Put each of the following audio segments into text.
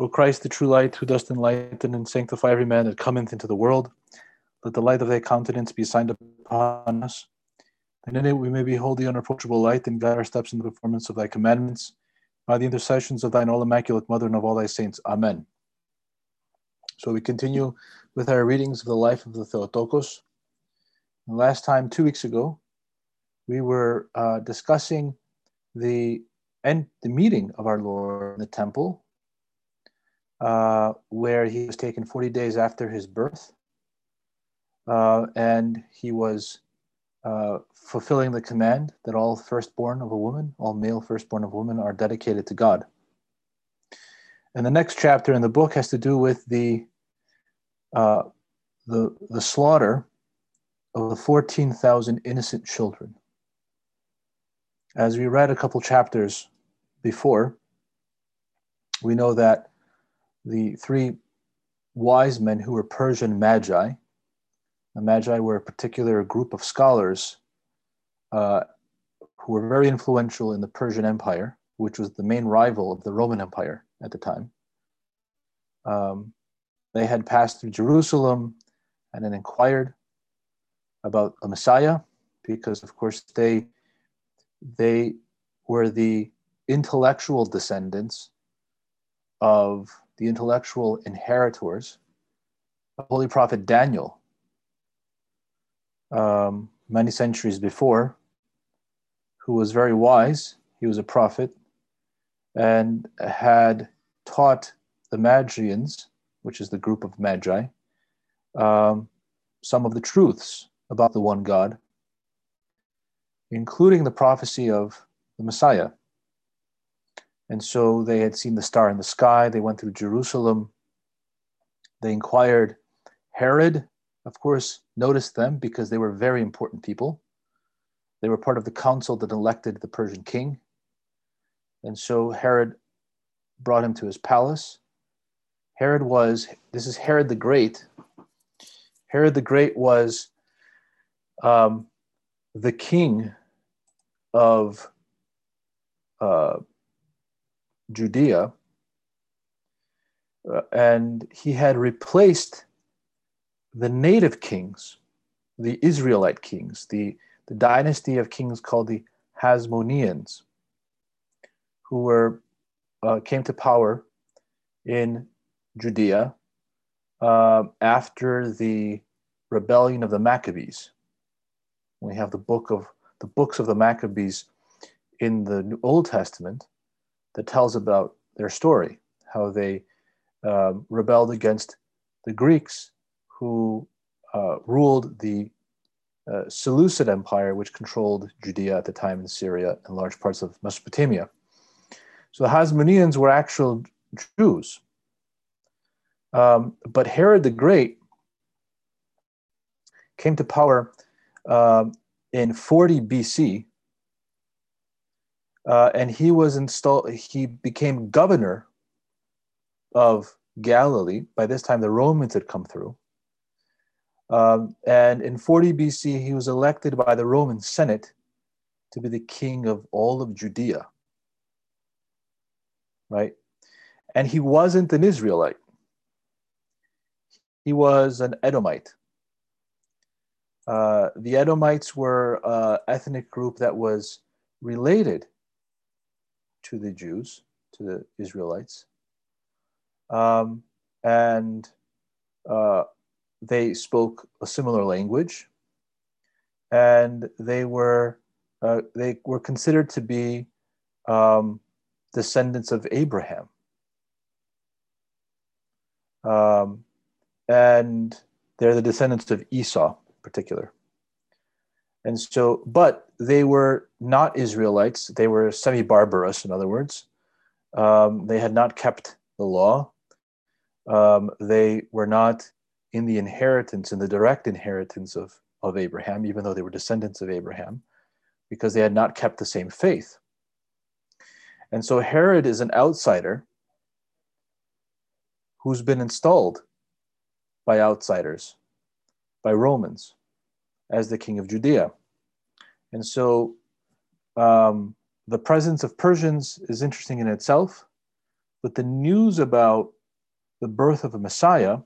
O Christ, the true light, who dost enlighten and sanctify every man that cometh into the world, let the light of thy countenance be signed upon us, and in it we may behold the unapproachable light and guide our steps in the performance of thy commandments, by the intercessions of thine all immaculate mother and of all thy saints. Amen. So we continue with our readings of the life of the Theotokos. last time, two weeks ago, we were uh, discussing the end, the meeting of our Lord in the temple uh, where he was taken 40 days after his birth. Uh, and he was uh, fulfilling the command that all firstborn of a woman, all male firstborn of women, are dedicated to God. And the next chapter in the book has to do with the uh, the, the slaughter of the 14,000 innocent children. As we read a couple chapters before, we know that the three wise men who were Persian magi. The magi were a particular group of scholars uh, who were very influential in the Persian Empire, which was the main rival of the Roman Empire at the time. Um, they had passed through Jerusalem and then inquired about a Messiah, because of course they they were the intellectual descendants of the intellectual inheritors of Holy Prophet Daniel um, many centuries before, who was very wise. He was a prophet and had taught the Magians, which is the group of Magi, um, some of the truths about the one God, including the prophecy of the Messiah. And so they had seen the star in the sky. They went through Jerusalem. They inquired. Herod, of course, noticed them because they were very important people. They were part of the council that elected the Persian king. And so Herod brought him to his palace. Herod was, this is Herod the Great. Herod the Great was um, the king of uh, Judea, uh, and he had replaced the native kings, the Israelite kings, the, the dynasty of kings called the Hasmoneans, who were uh, came to power in Judea uh, after the rebellion of the Maccabees. We have the book of the books of the Maccabees in the Old Testament that tells about their story, how they um, rebelled against the Greeks who uh, ruled the uh, Seleucid Empire, which controlled Judea at the time in Syria and large parts of Mesopotamia. So the Hasmoneans were actual Jews. Um, but Herod the Great came to power uh, in 40 BC uh, and he was installed. He became governor of Galilee. By this time, the Romans had come through. Um, and in 40 BC, he was elected by the Roman Senate to be the king of all of Judea. Right? And he wasn't an Israelite, he was an Edomite. Uh, the Edomites were an ethnic group that was related to the Jews, to the Israelites. Um, and uh, they spoke a similar language, and they were uh, they were considered to be um, descendants of Abraham. Um, and they're the descendants of Esau, in particular. And so, but they were not Israelites. They were semi barbarous, in other words. Um, they had not kept the law. Um, they were not in the inheritance, in the direct inheritance of, of Abraham, even though they were descendants of Abraham, because they had not kept the same faith. And so Herod is an outsider who's been installed by outsiders, by Romans as the king of Judea. And so um, the presence of Persians is interesting in itself, But the news about the birth of a Messiah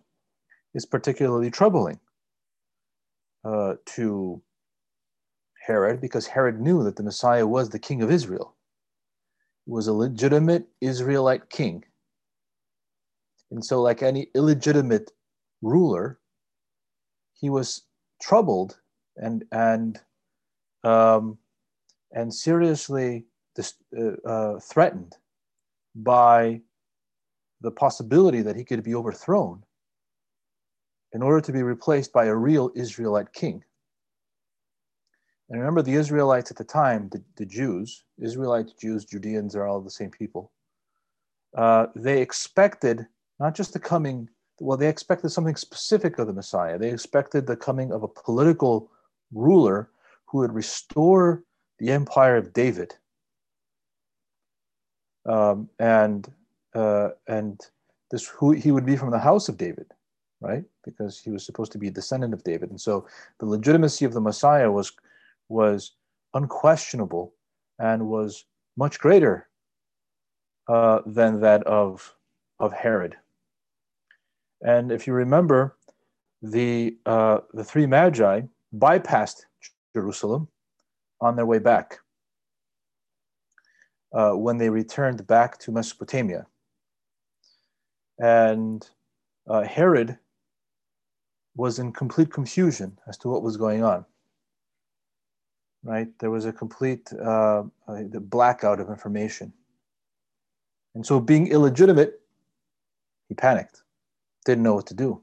is particularly troubling uh, to Herod because Herod knew that the Messiah was the king of Israel. He was a legitimate Israelite king. And so, like any illegitimate ruler, he was troubled and and um, and seriously dis- uh, uh, threatened by the possibility that he could be overthrown in order to be replaced by a real Israelite king. And remember, the Israelites at the time, the, the Jews, Israelites, Jews, Judeans are all the same people. Uh, they expected not just the coming, well, they expected something specific of the Messiah. They expected the coming of a political ruler who would restore the empire of David. Um, and uh, and this who he would be from the house of David, right? Because he was supposed to be a descendant of David, and so the legitimacy of the Messiah was was unquestionable and was much greater uh, than that of of Herod. And if you remember, the uh, the three magi bypassed Jerusalem on their way back uh, when they returned back to Mesopotamia. And uh, Herod was in complete confusion as to what was going on. Right? There was a complete uh, blackout of information. And so, being illegitimate, he panicked, didn't know what to do.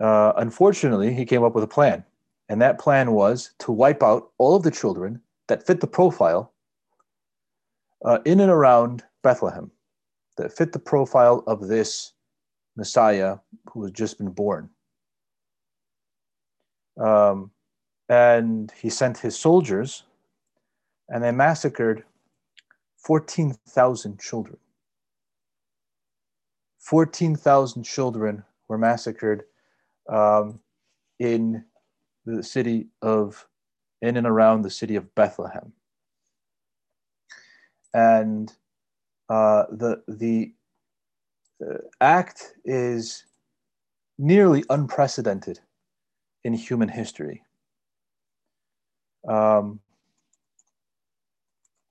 Uh, unfortunately, he came up with a plan. And that plan was to wipe out all of the children that fit the profile uh, in and around Bethlehem that fit the profile of this Messiah who has just been born. Um, and he sent his soldiers, and they massacred 14,000 children. 14,000 children were massacred um, in the city of, in and around the city of Bethlehem. And uh, the the uh, act is nearly unprecedented in human history. Um,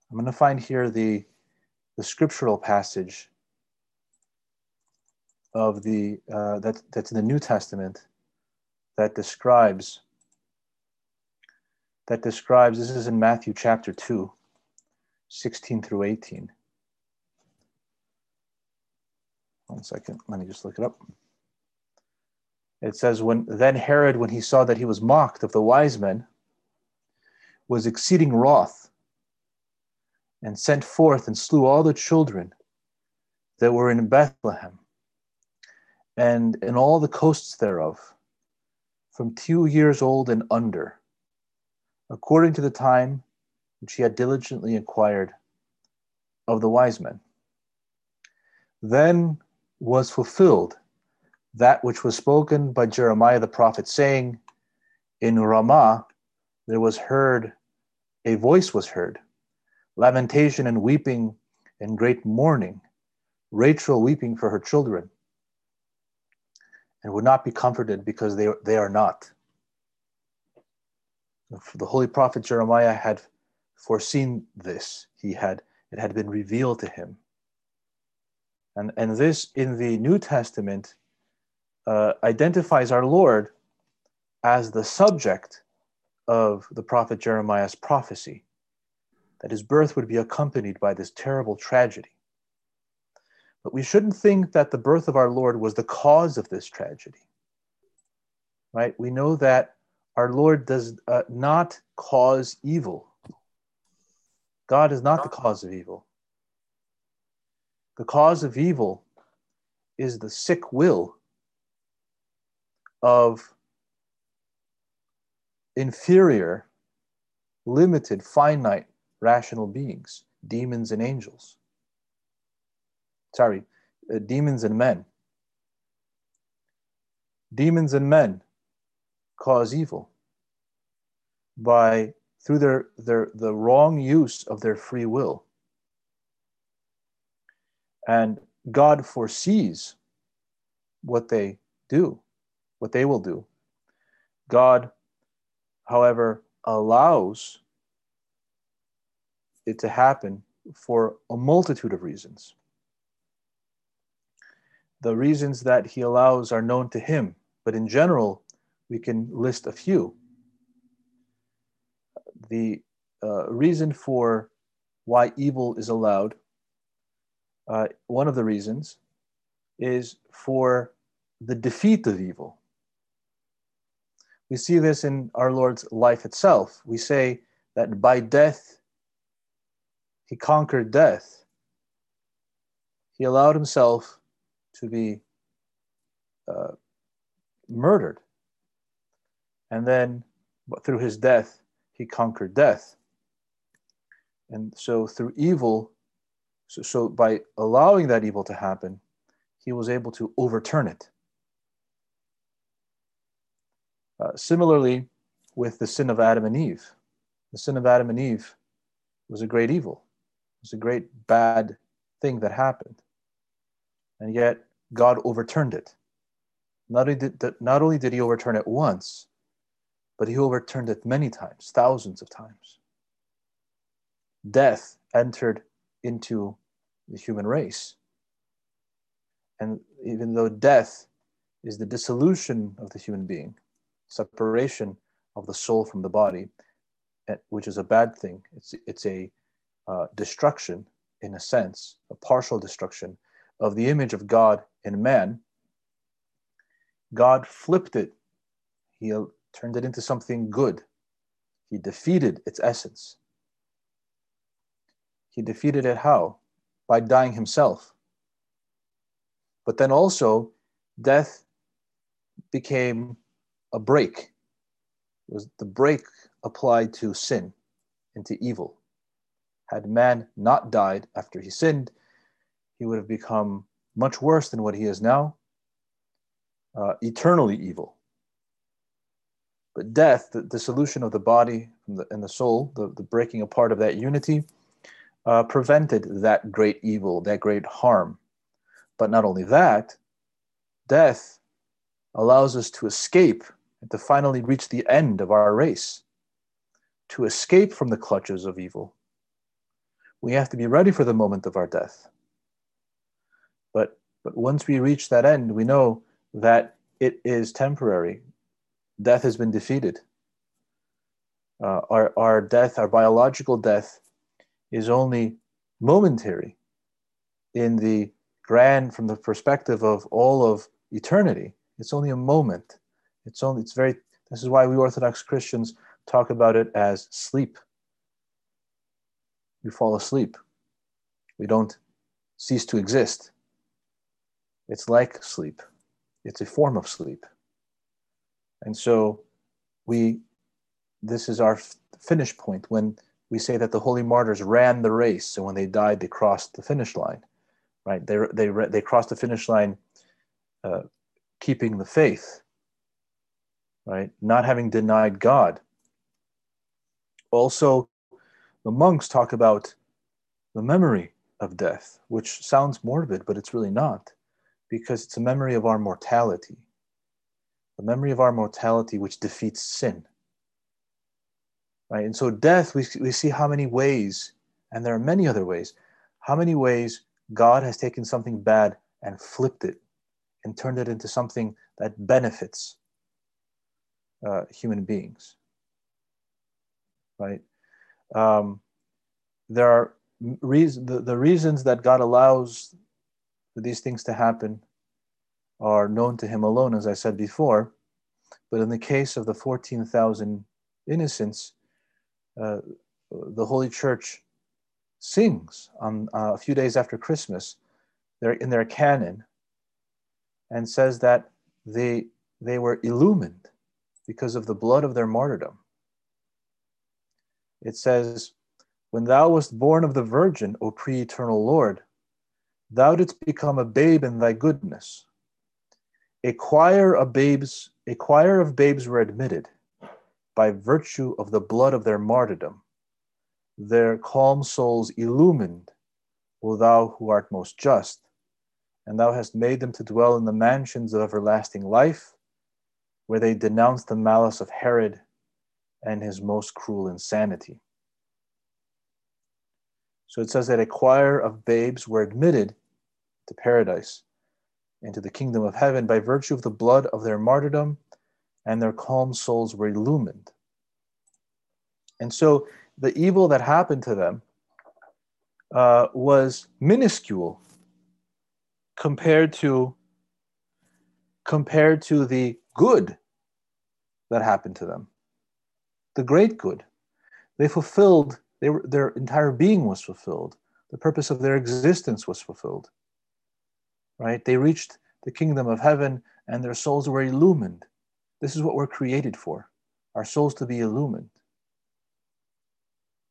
I'm going to find here the the scriptural passage of the uh, that that's in the New Testament that describes that describes this is in Matthew chapter 2 16 through 18 One second, let me just look it up. It says, when then Herod, when he saw that he was mocked of the wise men, was exceeding wroth, and sent forth and slew all the children that were in Bethlehem and in all the coasts thereof, from two years old and under, according to the time which he had diligently inquired of the wise men. Then was fulfilled that which was spoken by Jeremiah the prophet, saying, In Ramah there was heard, a voice was heard, lamentation and weeping and great mourning, Rachel weeping for her children, and would not be comforted because they, they are not. The holy prophet Jeremiah had foreseen this. He had it had been revealed to him and, and this in the New Testament uh, identifies our Lord as the subject of the prophet Jeremiah's prophecy that his birth would be accompanied by this terrible tragedy. But we shouldn't think that the birth of our Lord was the cause of this tragedy. Right? We know that our Lord does uh, not cause evil. God is not the cause of evil. The cause of evil is the sick will of inferior, limited, finite, rational beings, demons and angels. Sorry, uh, demons and men. Demons and men cause evil by through their, their the wrong use of their free will And God foresees what they do, what they will do. God, however, allows it to happen for a multitude of reasons. The reasons that he allows are known to him, but in general, we can list a few. The uh, reason for why evil is allowed, uh, one of the reasons is for the defeat of evil. We see this in our Lord's life itself. We say that by death, he conquered death. He allowed himself to be uh, murdered. And then through his death, he conquered death. And so through evil, so, so by allowing that evil to happen, he was able to overturn it. Uh, similarly, with the sin of Adam and Eve, the sin of Adam and Eve was a great evil. It was a great bad thing that happened. And yet, God overturned it. Not only did, not only did he overturn it once, but he overturned it many times, thousands of times. Death entered into the human race. And even though death is the dissolution of the human being, separation of the soul from the body, eh, which is a bad thing, it's, it's a uh, destruction, in a sense, a partial destruction of the image of God in man, God flipped it. He turned it into something good. He defeated its essence. He defeated it how? By dying himself. But then also, death became a brake. It was the brake applied to sin, into evil. Had man not died after he sinned, he would have become much worse than what he is now, uh, eternally evil. But death, the dissolution of the body and the soul, the, the breaking apart of that unity, uh, prevented that great evil, that great harm. But not only that, death allows us to escape and to finally reach the end of our race, to escape from the clutches of evil. We have to be ready for the moment of our death. But, but once we reach that end, we know that it is temporary. Death has been defeated. Uh, our, our death, our biological death, is only momentary in the grand, from the perspective of all of eternity. It's only a moment. It's only, it's very, this is why we Orthodox Christians talk about it as sleep. We fall asleep. We don't cease to exist. It's like sleep, it's a form of sleep. And so we, this is our finish point when we say that the holy martyrs ran the race. And when they died they crossed the finish line right? They they they crossed the finish line uh, keeping the faith right? Not having denied god. Also the monks talk about the memory of death which sounds morbid but it's really not because it's a memory of our mortality, the memory of our mortality which defeats sin. Right? And so, death, we, we see how many ways, and there are many other ways, how many ways God has taken something bad and flipped it and turned it into something that benefits uh, human beings. Right? Um, there are reasons, the, the reasons that God allows for these things to happen are known to him alone, as I said before. But in the case of the 14,000 innocents, uh, the Holy Church sings on uh, a few days after Christmas they're in their canon and says that they, they were illumined because of the blood of their martyrdom. It says, When thou wast born of the Virgin, O pre eternal Lord, thou didst become a babe in thy goodness. A choir of babes, a choir of babes were admitted by virtue of the blood of their martyrdom, their calm souls illumined O thou who art most just, and thou hast made them to dwell in the mansions of everlasting life, where they denounce the malice of Herod and his most cruel insanity. So it says that a choir of babes were admitted to paradise, into the kingdom of heaven, by virtue of the blood of their martyrdom, and their calm souls were illumined. And so the evil that happened to them uh, was minuscule compared to compared to the good that happened to them. The great good. They fulfilled they were, their entire being was fulfilled. The purpose of their existence was fulfilled right they reached the kingdom of heaven and their souls were illumined this is what we're created for our souls to be illumined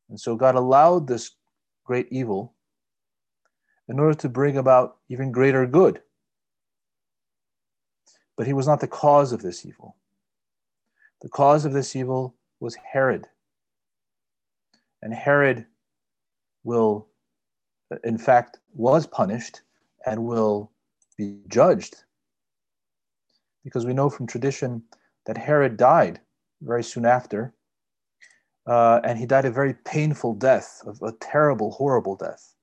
and so god allowed this great evil in order to bring about even greater good. But he was not the cause of this evil. The cause of this evil was Herod. And Herod will, in fact, was punished and will be judged. Because we know from tradition that Herod died very soon after, uh, and he died a very painful death, a terrible, horrible death.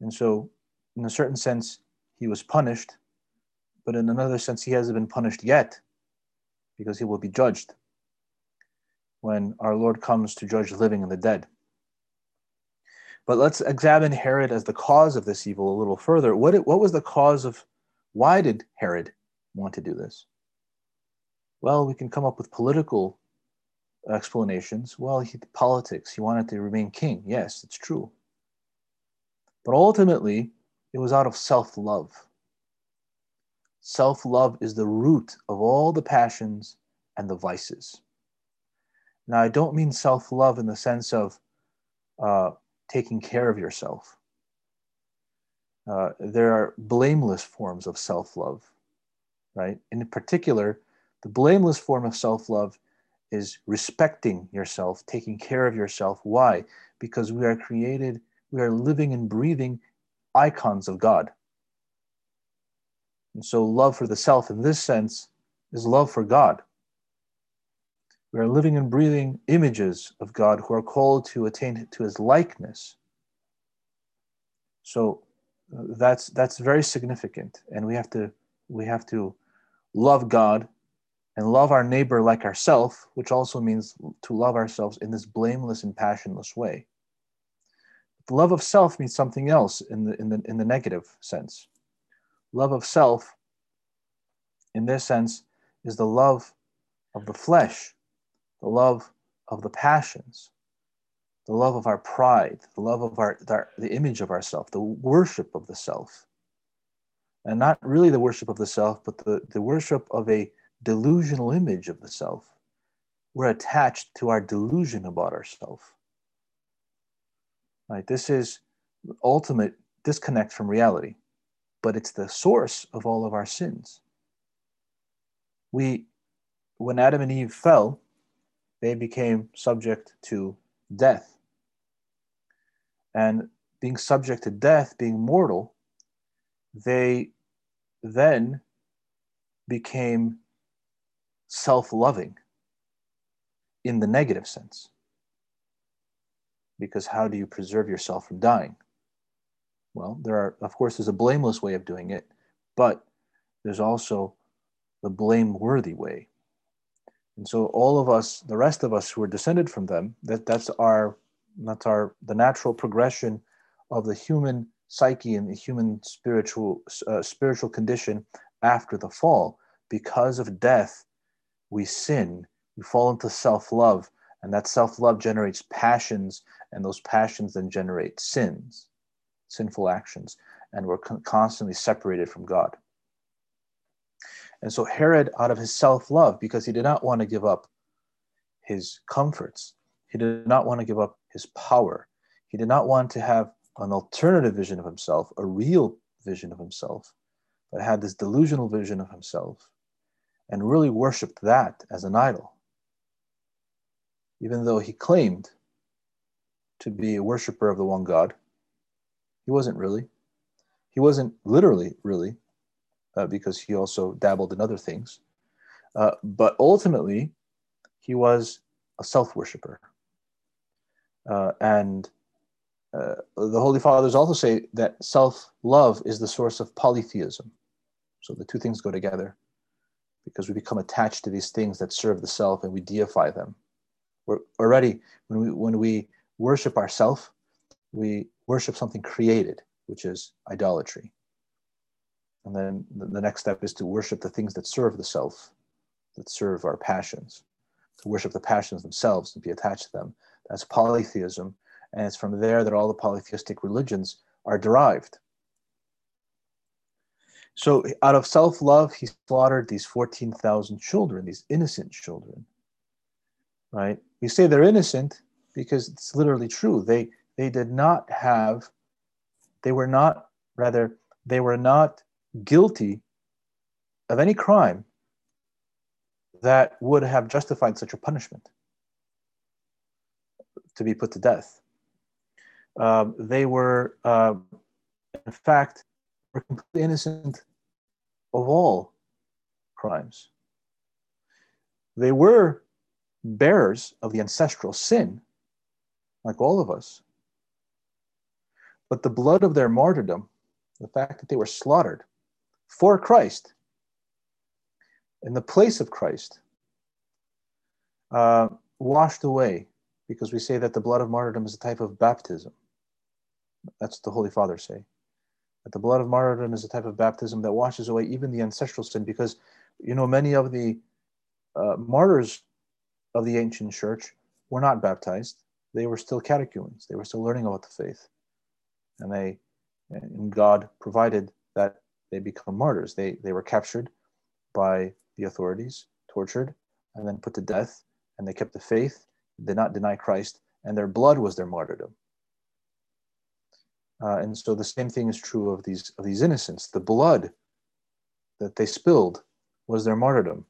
And so, in a certain sense, he was punished, but in another sense, he hasn't been punished yet because he will be judged when our Lord comes to judge the living and the dead. But let's examine Herod as the cause of this evil a little further. What, what was the cause of why did Herod want to do this? Well, we can come up with political explanations. Well, he politics. He wanted to remain king. Yes, it's true. But ultimately, it was out of self love. Self love is the root of all the passions and the vices. Now, I don't mean self love in the sense of uh, taking care of yourself. Uh, there are blameless forms of self love, right? In particular, the blameless form of self love is respecting yourself, taking care of yourself. Why? Because we are created we are living and breathing icons of God. And so, love for the self in this sense is love for God. We are living and breathing images of God who are called to attain to his likeness. So uh, that's that's very significant and we have to we have to love God and love our neighbor like ourselves, which also means to love ourselves in this blameless and passionless way. The love of self means something else in the, in the, in the negative sense. Love of self, in this sense, is the love of the flesh, the love of the passions, the love of our pride, the love of our, our the image of ourself, the worship of the self. And not really the worship of the self, but the, the worship of a delusional image of the self. We're attached to our delusion about ourselves. Right? This is ultimate disconnect from reality, but it's the source of all of our sins. We, when Adam and Eve fell, they became subject to death. And being subject to death, being mortal, they then became self loving in the negative sense because how do you preserve yourself from dying? Well, there are, of course, there's a blameless way of doing it, but there's also the blameworthy way. And so all of us, the rest of us who are descended from them, that, that's our that's our the natural progression of the human psyche and the human spiritual uh, spiritual condition after the fall. Because of death, we sin, we fall into self-love, and that self-love generates passions and those passions then generate sins sinful actions and we're con- constantly separated from god and so herod out of his self-love because he did not want to give up his comforts he did not want to give up his power he did not want to have an alternative vision of himself a real vision of himself but had this delusional vision of himself and really worshiped that as an idol even though he claimed to be a worshiper of the one God, He wasn't really. He wasn't literally, really, uh, because he also dabbled in other things. Uh, but ultimately, he was a self worshiper. Uh, and uh, the Holy Fathers also say that self love is the source of polytheism. So the two things go together because we become attached to these things that serve the self and we deify them. We're already, when we, when we worship ourself, we worship something created, which is idolatry. And then the next step is to worship the things that serve the self, that serve our passions, to worship the passions themselves and be attached to them. That's polytheism. And it's from there that all the polytheistic religions are derived. So, out of self love, he slaughtered these 14,000 children, these innocent children. Right? We say they're innocent because it's literally true. They, they did not have, they were not, rather, they were not guilty of any crime that would have justified such a punishment to be put to death. Um, they were, uh, in fact, were completely innocent of all crimes. They were bearers of the ancestral sin, like all of us. But the blood of their martyrdom, the fact that they were slaughtered for Christ, in the place of Christ, uh, washed away, because we say that the blood of martyrdom is a type of baptism. That's what the Holy Fathers say. That the blood of martyrdom is a type of baptism that washes away even the ancestral sin, because you know many of the uh, martyrs of the ancient church were not baptized. They were still catechumens. They were still learning about the faith, and they, and God provided that they become martyrs. They they were captured by the authorities, tortured, and then put to death. And they kept the faith, did not deny Christ, and their blood was their martyrdom. Uh, and so the same thing is true of these of these innocents. The blood that they spilled was their martyrdom.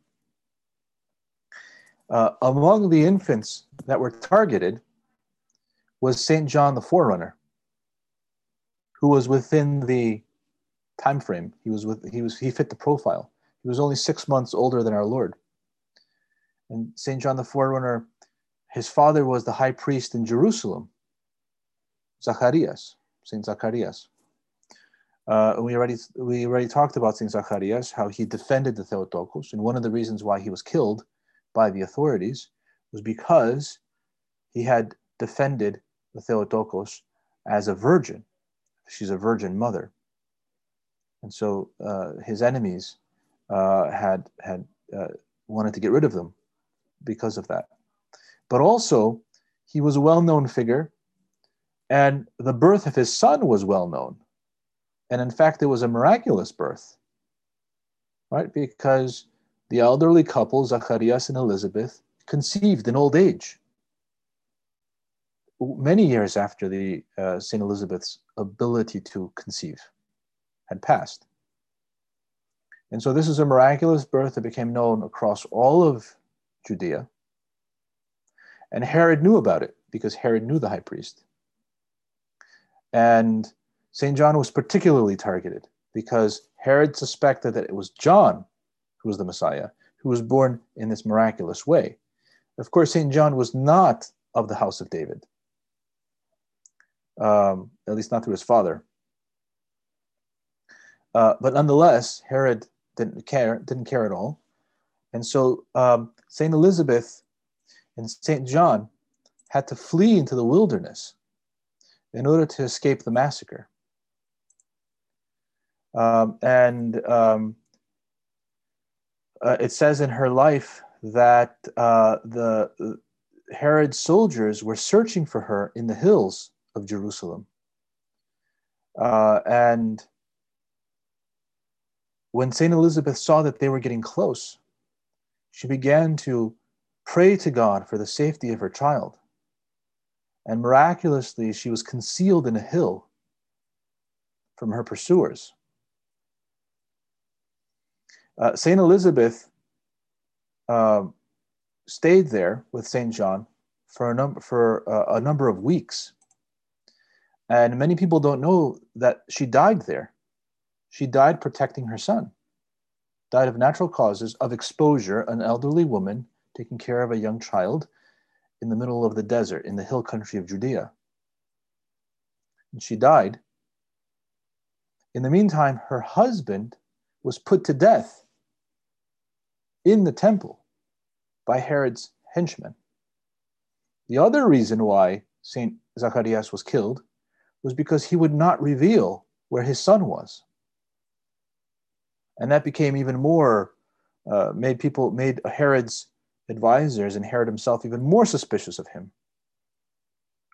Uh, among the infants that were targeted was Saint John the Forerunner, who was within the time frame. He was with he was he fit the profile. He was only six months older than our Lord. And Saint John the Forerunner, his father was the high priest in Jerusalem, Zacharias. Saint Zacharias. Uh, we already we already talked about Saint Zacharias, how he defended the Theotokos, and one of the reasons why he was killed by the authorities was because he had defended the Theotokos as a virgin. She's a virgin mother, and so uh, his enemies uh, had had uh, wanted to get rid of them because of that. But also, he was a well-known figure and the birth of his son was well known. And in fact, it was a miraculous birth, right? Because the elderly couple, Zacharias and Elizabeth, conceived in old age. Many years after the uh, Saint Elizabeth's ability to conceive had passed. And so this is a miraculous birth that became known across all of Judea. And Herod knew about it because Herod knew the high priest. And St. John was particularly targeted because Herod suspected that it was John who was the Messiah, who was born in this miraculous way. Of course, St. John was not of the house of David, um, at least not through his father. Uh, but nonetheless, Herod didn't care, didn't care at all. And so um, St. Elizabeth and St. John had to flee into the wilderness in order to escape the massacre. Um, and um, uh, it says in her life that uh, the Herod's soldiers were searching for her in the hills of Jerusalem. Uh, and when St. Elizabeth saw that they were getting close, she began to pray to God for the safety of her child and miraculously she was concealed in a hill from her pursuers. Uh, Saint Elizabeth uh, stayed there with Saint John for a number for uh, a number of weeks, And many people don't know that she died there. She died protecting her son, died of natural causes of exposure, an elderly woman taking care of a young child in the middle of the desert in the hill country of Judea. And she died. In the meantime, her husband was put to death in the temple by Herod's henchmen. The other reason why St. Zacharias was killed was because he would not reveal where his son was. And that became even more, uh, made people, made Herod's advisors and Herod himself even more suspicious of him.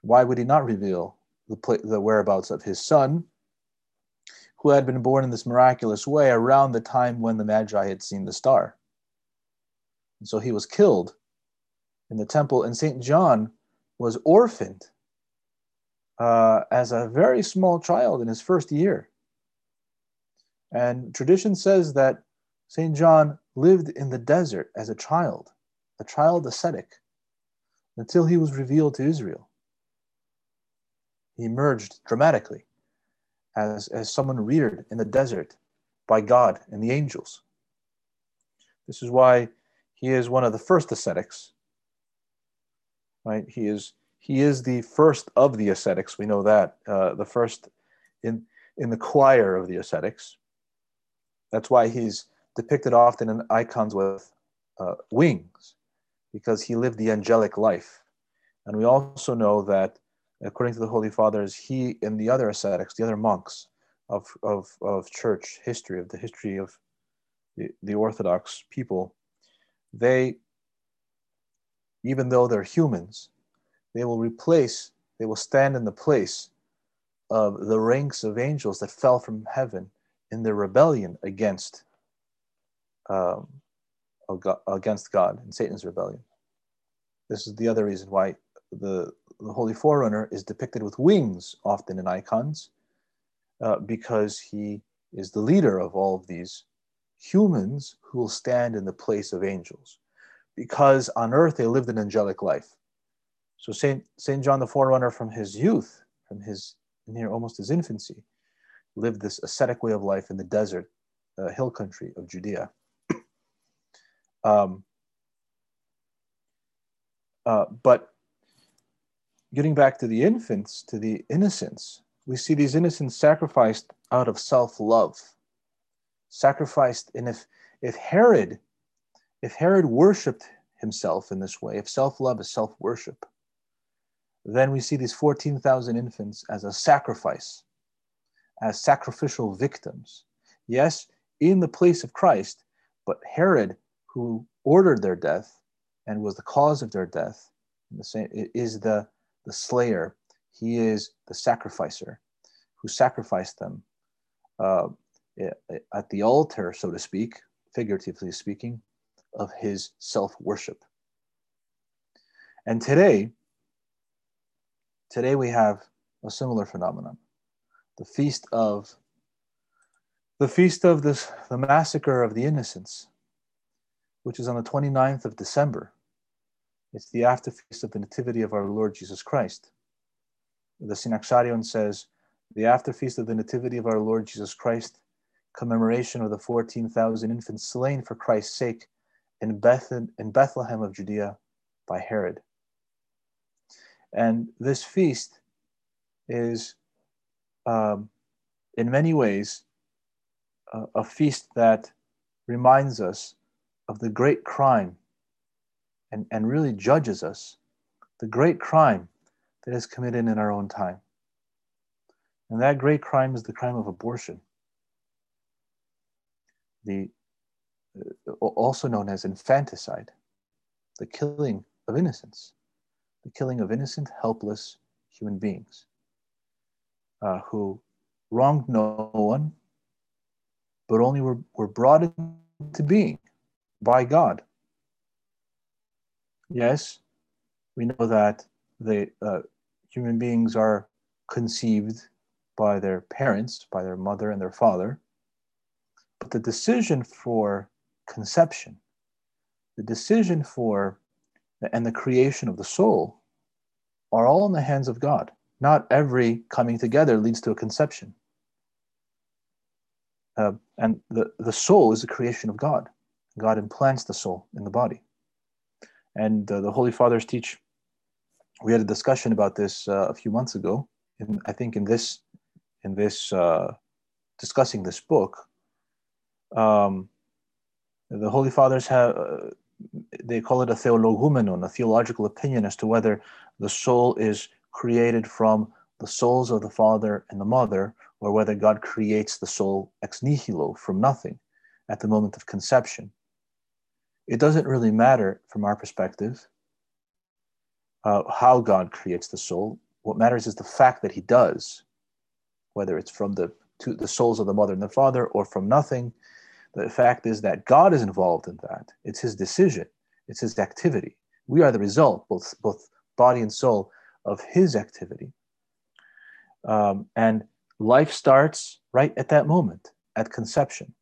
Why would he not reveal the, the whereabouts of his son, who had been born in this miraculous way around the time when the Magi had seen the star? And so he was killed in the temple, and St. John was orphaned uh, as a very small child in his first year. And tradition says that St. John lived in the desert as a child, a child ascetic, until he was revealed to Israel. He emerged dramatically as, as someone reared in the desert by God and the angels. This is why he is one of the first ascetics. Right? He is he is the first of the ascetics. We know that uh, the first in in the choir of the ascetics. That's why he's depicted often in icons with uh, wings, because he lived the angelic life. And we also know that, according to the Holy Fathers, he and the other ascetics, the other monks of, of, of church history, of the history of the, the Orthodox people, they, even though they're humans, they will replace, they will stand in the place of the ranks of angels that fell from heaven in their rebellion against um, against God and Satan's rebellion. This is the other reason why the, the Holy Forerunner is depicted with wings often in icons, uh, because he is the leader of all of these humans who will stand in the place of angels. Because on earth they lived an angelic life. So Saint Saint John the Forerunner, from his youth, from his near almost his infancy, lived this ascetic way of life in the desert, uh, hill country of Judea. um, uh, but getting back to the infants, to the innocents, we see these innocents sacrificed out of self-love, sacrificed. And if if Herod, if Herod worshipped himself in this way, if self-love is self-worship, then we see these 14,000 infants as a sacrifice, as sacrificial victims. Yes, in the place of Christ, but Herod, who ordered their death and was the cause of their death, the same, is the, the slayer. He is the sacrificer who sacrificed them uh, at the altar, so to speak, figuratively speaking, of his self worship. And today, Today we have a similar phenomenon. The feast of the feast of this the massacre of the innocents, which is on the 29th of December. It's the after feast of the Nativity of our Lord Jesus Christ. The Synaxarion says, the after feast of the Nativity of our Lord Jesus Christ, commemoration of the 14,000 infants slain for Christ's sake in, Beth- in Bethlehem of Judea by Herod. And this feast is, um, in many ways, a, a feast that reminds us of the great crime and, and really judges us, the great crime that is committed in our own time. And that great crime is the crime of abortion, the, uh, also known as infanticide, the killing of innocents the killing of innocent, helpless human beings uh, who wronged no one, but only were, were brought into being by God. Yes, we know that the uh, human beings are conceived by their parents, by their mother and their father, but the decision for conception, the decision for and the creation of the soul are all in the hands of God. Not every coming together leads to a conception. Uh, and the, the soul is the creation of God. God implants the soul in the body. And uh, the Holy Fathers teach, we had a discussion about this uh, a few months ago, in, I think in this, in this uh, discussing this book. Um, the Holy Fathers have, uh, they call it a theologumenon, a theological opinion as to whether the soul is created from the souls of the father and the mother, or whether God creates the soul ex nihilo from nothing at the moment of conception. It doesn't really matter from our perspective uh, how God creates the soul. What matters is the fact that He does, whether it's from the to the souls of the mother and the father or from nothing. The fact is that God is involved in that. It's His decision. It's His activity. We are the result, both both body and soul, of His activity. Um, and life starts right at that moment, at conception.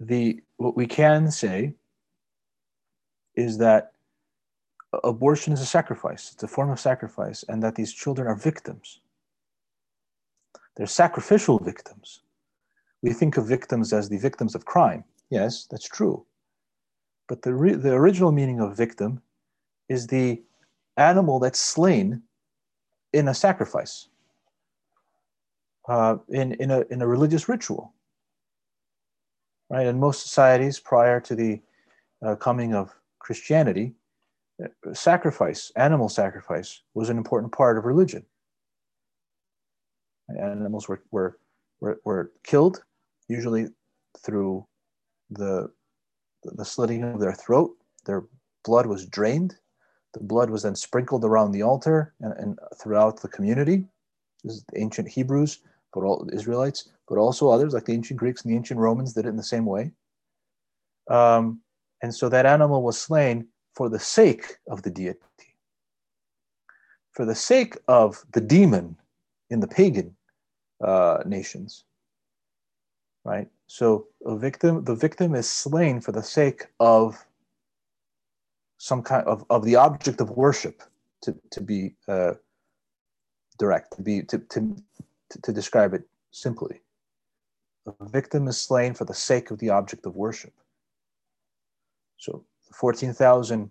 The what we can say is that abortion is a sacrifice. It's a form of sacrifice, and that these children are victims. They're sacrificial victims. We think of victims as the victims of crime. Yes, that's true. But the, re- the original meaning of victim is the animal that's slain in a sacrifice, uh, in, in, a, in a religious ritual. Right? In most societies prior to the uh, coming of Christianity, uh, sacrifice, animal sacrifice, was an important part of religion. Animals were, were, were, were killed, usually through the, the slitting of their throat. Their blood was drained the blood was then sprinkled around the altar and, and throughout the community. This is the ancient Hebrews, but all Israelites, but also others like the ancient Greeks and the ancient Romans did it in the same way. Um, and so that animal was slain for the sake of the deity, for the sake of the demon in the pagan uh, nations. Right? So a victim, the victim is slain for the sake of some kind of, of the object of worship to, to be uh, direct, to be to, to, to describe it simply. The victim is slain for the sake of the object of worship. So the 14,000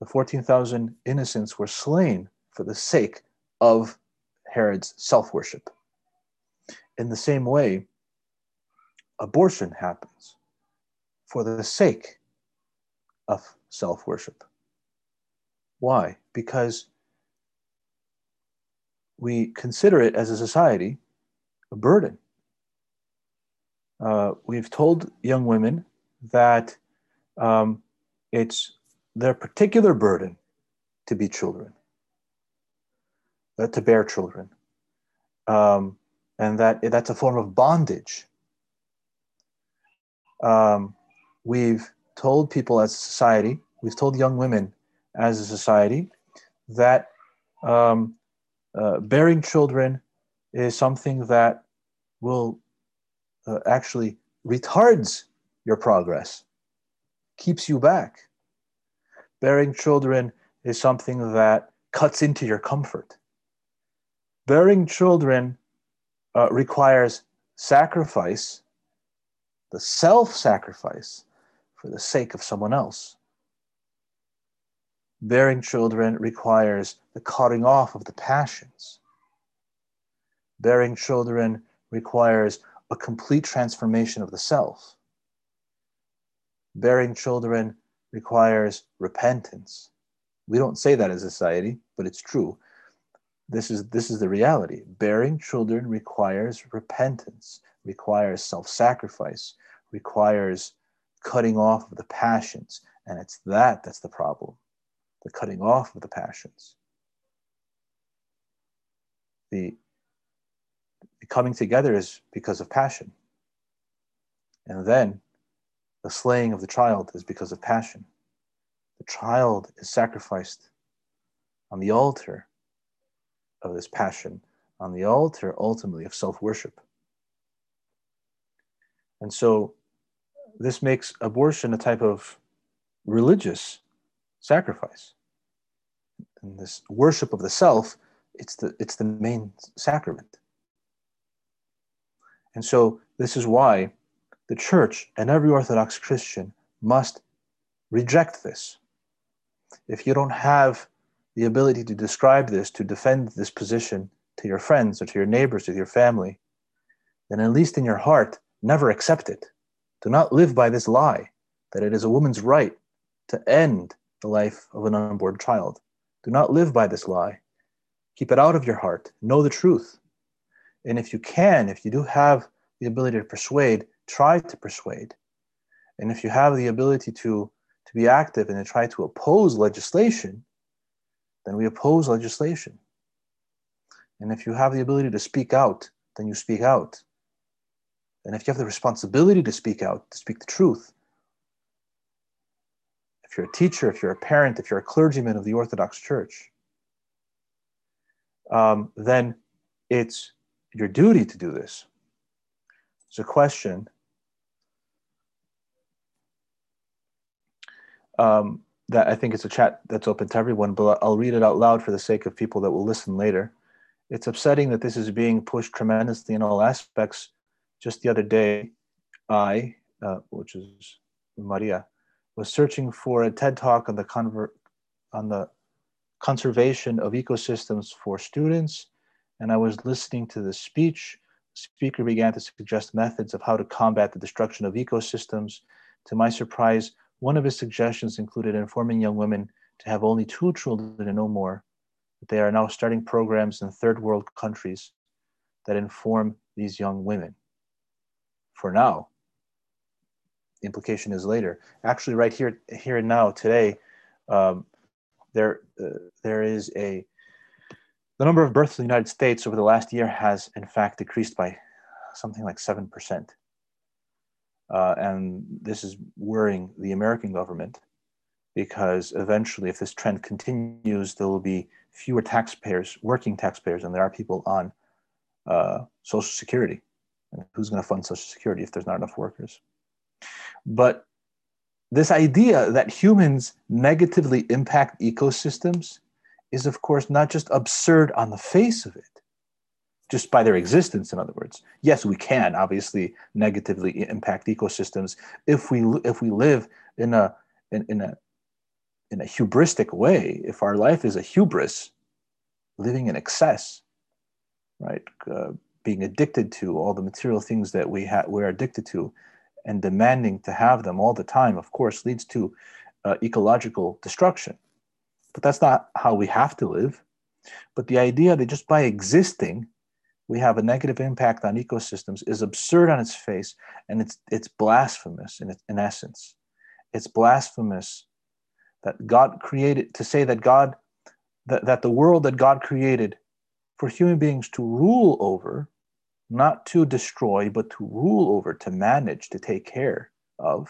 the 14,000 innocents were slain for the sake of Herod's self-worship. In the same way, abortion happens for the sake of self worship. Why? Because we consider it as a society a burden. Uh, we've told young women that um, it's their particular burden to be children, uh, to bear children, um, and that that's a form of bondage. Um, we've told people as a society, we've told young women as a society that um, uh, bearing children is something that will uh, actually retards your progress, keeps you back. Bearing children is something that cuts into your comfort. Bearing children uh, requires sacrifice, the self sacrifice for the sake of someone else. Bearing children requires the cutting off of the passions. Bearing children requires a complete transformation of the self. Bearing children requires repentance. We don't say that as a society, but it's true. This is, this is the reality. Bearing children requires repentance, requires self sacrifice, requires cutting off of the passions. And it's that that's the problem the cutting off of the passions. The, the coming together is because of passion. And then the slaying of the child is because of passion. The child is sacrificed on the altar of this passion, on the altar ultimately of self worship. And so this makes abortion a type of religious sacrifice. and this worship of the self, it's the it's the main sacrament. And so this is why the church and every Orthodox Christian must reject this. If you don't have the ability to describe this, to defend this position to your friends or to your neighbors, to your family, then at least in your heart, never accept it. Do not live by this lie that it is a woman's right to end the life of an unborn child. Do not live by this lie. Keep it out of your heart. Know the truth. And if you can, if you do have the ability to persuade, try to persuade. And if you have the ability to, to be active and to try to oppose legislation, then we oppose legislation. And if you have the ability to speak out, then you speak out. And if you have the responsibility to speak out, to speak the truth, if you're a teacher, if you're a parent, if you're a clergyman of the Orthodox Church, um, then it's your duty to do this. It's a question um, that I think it's a chat that's open to everyone, but I'll read it out loud for the sake of people that will listen later. It's upsetting that this is being pushed tremendously in all aspects. Just the other day, I, uh, which is Maria, was searching for a TED talk on the on the conservation of ecosystems for students, and I was listening to the speech. The speaker began to suggest methods of how to combat the destruction of ecosystems. To my surprise, one of his suggestions included informing young women to have only two children and no more. That they are now starting programs in third world countries that inform these young women. For now, the implication is later. Actually, right here, here and now, today, um, there, uh, there is a the number of births in the United States over the last year has, in fact, decreased by something like seven percent, uh, and this is worrying the American government because eventually, if this trend continues, there will be fewer taxpayers, working taxpayers, and there are people on uh, Social Security. And who's going to fund Social Security if there's not enough workers? But this idea that humans negatively impact ecosystems is, of course, not just absurd on the face of it, just by their existence, in other words. Yes, we can obviously negatively impact ecosystems if we, if we live in a, in, in a, in a hubristic way, if our life is a hubris, living in excess, right? Uh, being addicted to all the material things that we ha- we're addicted to, and demanding to have them all the time, of course, leads to uh, ecological destruction. But that's not how we have to live. But the idea that just by existing, we have a negative impact on ecosystems is absurd on its face, and it's it's blasphemous in, in essence. It's blasphemous that God created to say that God that, that the world that God created for human beings to rule over not to destroy, but to rule over, to manage, to take care of,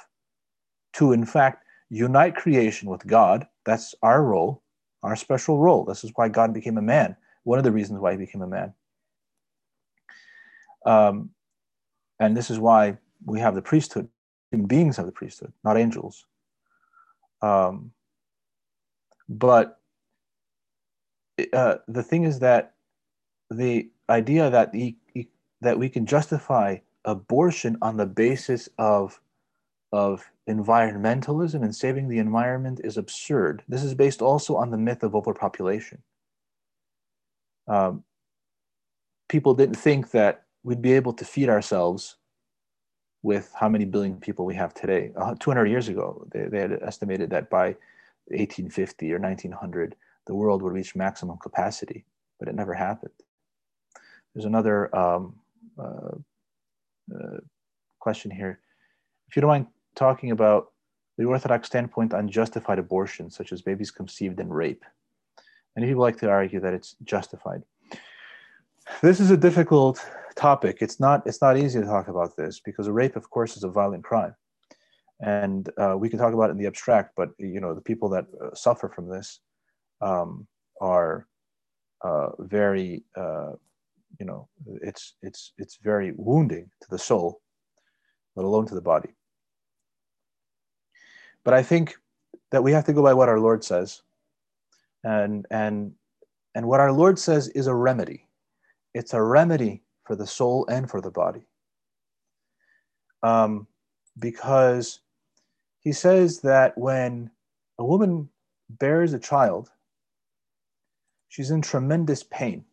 to in fact unite creation with God. That's our role, our special role. This is why God became a man. One of the reasons why he became a man. Um, and this is why we have the priesthood. Human beings have the priesthood, not angels. Um, but uh, the thing is that the idea that the that we can justify abortion on the basis of of environmentalism and saving the environment is absurd. This is based also on the myth of overpopulation. Um, people didn't think that we'd be able to feed ourselves with how many billion people we have today. Uh, 200 years ago, they, they had estimated that by 1850 or 1900, the world would reach maximum capacity, but it never happened. There's another um, question here. If you don't mind talking about the Orthodox standpoint on justified abortion, such as babies conceived in rape. Many people like to argue that it's justified. This is a difficult topic. It's not. It's not easy to talk about this because rape, of course, is a violent crime, and uh, we can talk about it in the abstract. But you know, the people that uh, suffer from this um, are uh, very uh, you know it's it's it's very wounding to the soul let alone to the body but i think that we have to go by what our lord says And, and, and what our Lord says is a remedy. It's a remedy for the soul and for the body. Um, because he says that when a woman bears a child, she's in tremendous pain.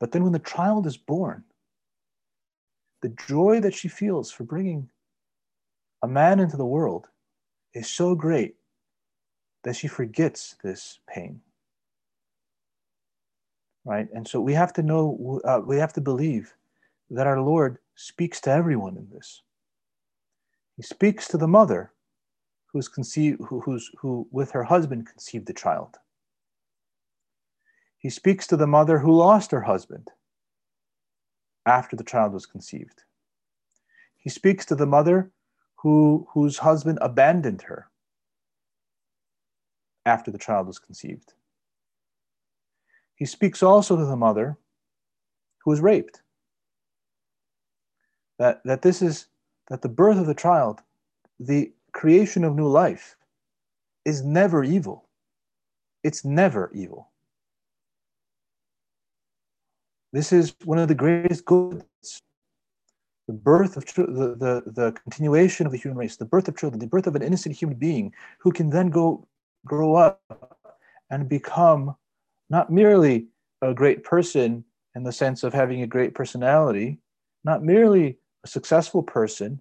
But then when the child is born, the joy that she feels for bringing a man into the world is so great that she forgets this pain. Right? And so we have to know, uh, we have to believe that our Lord speaks to everyone in this. He speaks to the mother who's conceived, who, who's, who with her husband conceived the child. He speaks to the mother who lost her husband after the child was conceived. He speaks to the mother who, whose husband abandoned her after the child was conceived. He speaks also to the mother who was raped. That, that this is that the birth of the child, the creation of new life, is never evil. It's never evil. This is one of the greatest goods. The birth of the, the, the continuation of the human race, the birth of children, the birth of an innocent human being who can then go grow up and become not merely a great person in the sense of having a great personality, not merely a successful person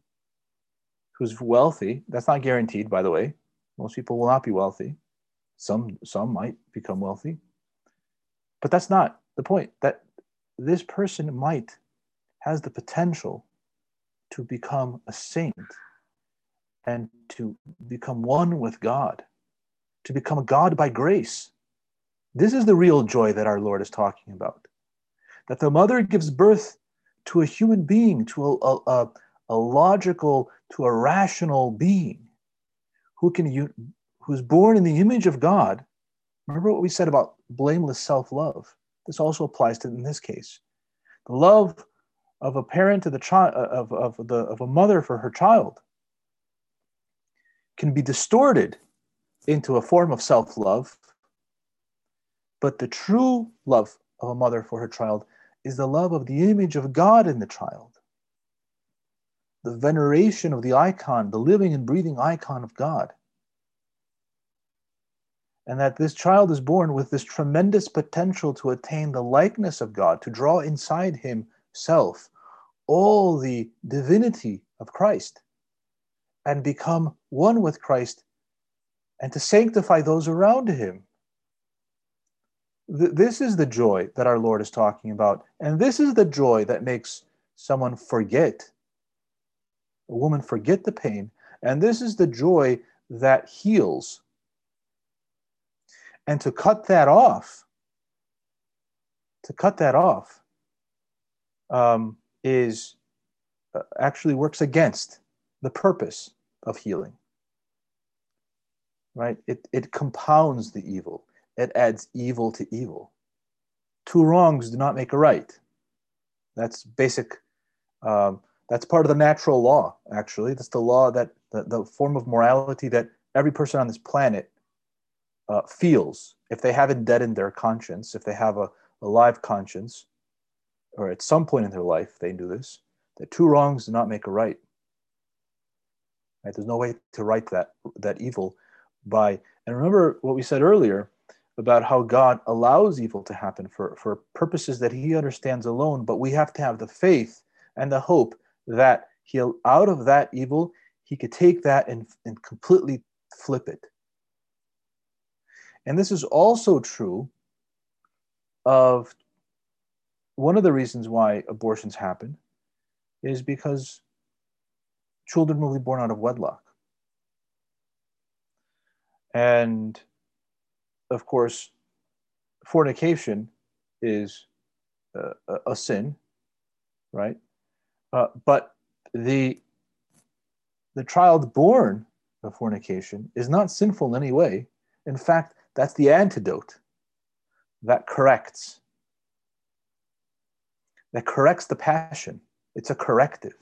who's wealthy. That's not guaranteed, by the way. Most people will not be wealthy. Some some might become wealthy. But that's not the point. That this person might has the potential to become a saint and to become one with God, to become a God by grace. This is the real joy that our Lord is talking about. That the mother gives birth to a human being, to a, a, a logical, to a rational being who can who's born in the image of God. Remember what we said about blameless self-love. This also applies to in this case. The love of a parent to the child uh, of, of, the, of a mother for her child can be distorted into a form of self-love. But the true love of a mother for her child is the love of the image of God in the child. The veneration of the icon, the living and breathing icon of God and that this child is born with this tremendous potential to attain the likeness of God, to draw inside himself all the divinity of Christ and become one with Christ and to sanctify those around him. This is the joy that our Lord is talking about. And this is the joy that makes someone forget, a woman forget the pain. And this is the joy that heals and to cut that off, to cut that off, um, is uh, actually works against the purpose of healing. Right? It, it compounds the evil, it adds evil to evil. Two wrongs do not make a right. That's basic. Um, that's part of the natural law, actually. That's the law that the, the form of morality that every person on this planet uh, feels, if they haven't deadened their conscience, if they have a, a live conscience, or at some point in their life they do this, that two wrongs do not make a right. Right? There's no way to right that that evil by. And remember what we said earlier about how God allows evil to happen for, for purposes that He understands alone, but we have to have the faith and the hope that He'll out of that evil, He could take that and, and completely flip it and this is also true of one of the reasons why abortions happen is because children will be born out of wedlock. And of course, fornication is a, a sin, right? Uh, but the the child born of fornication is not sinful in any way. In fact, that's the antidote that corrects. That corrects the passion. It's a corrective.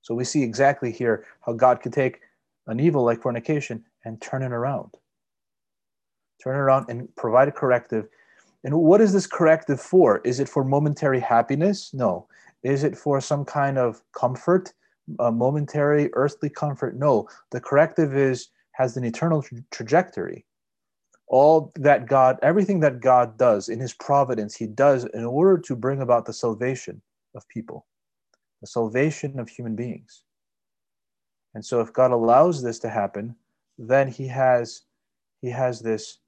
So we see exactly here how God can take an evil like fornication and turn it around. turn it around and provide a corrective. And what is this corrective for? Is it for momentary happiness? No. Is it for some kind of comfort, a momentary earthly comfort? No. The corrective is has an eternal tra- trajectory. All that God, everything that God does in his providence, he does in order to bring about the salvation of people, the salvation of human beings. And so if God allows this to happen, then he has he has this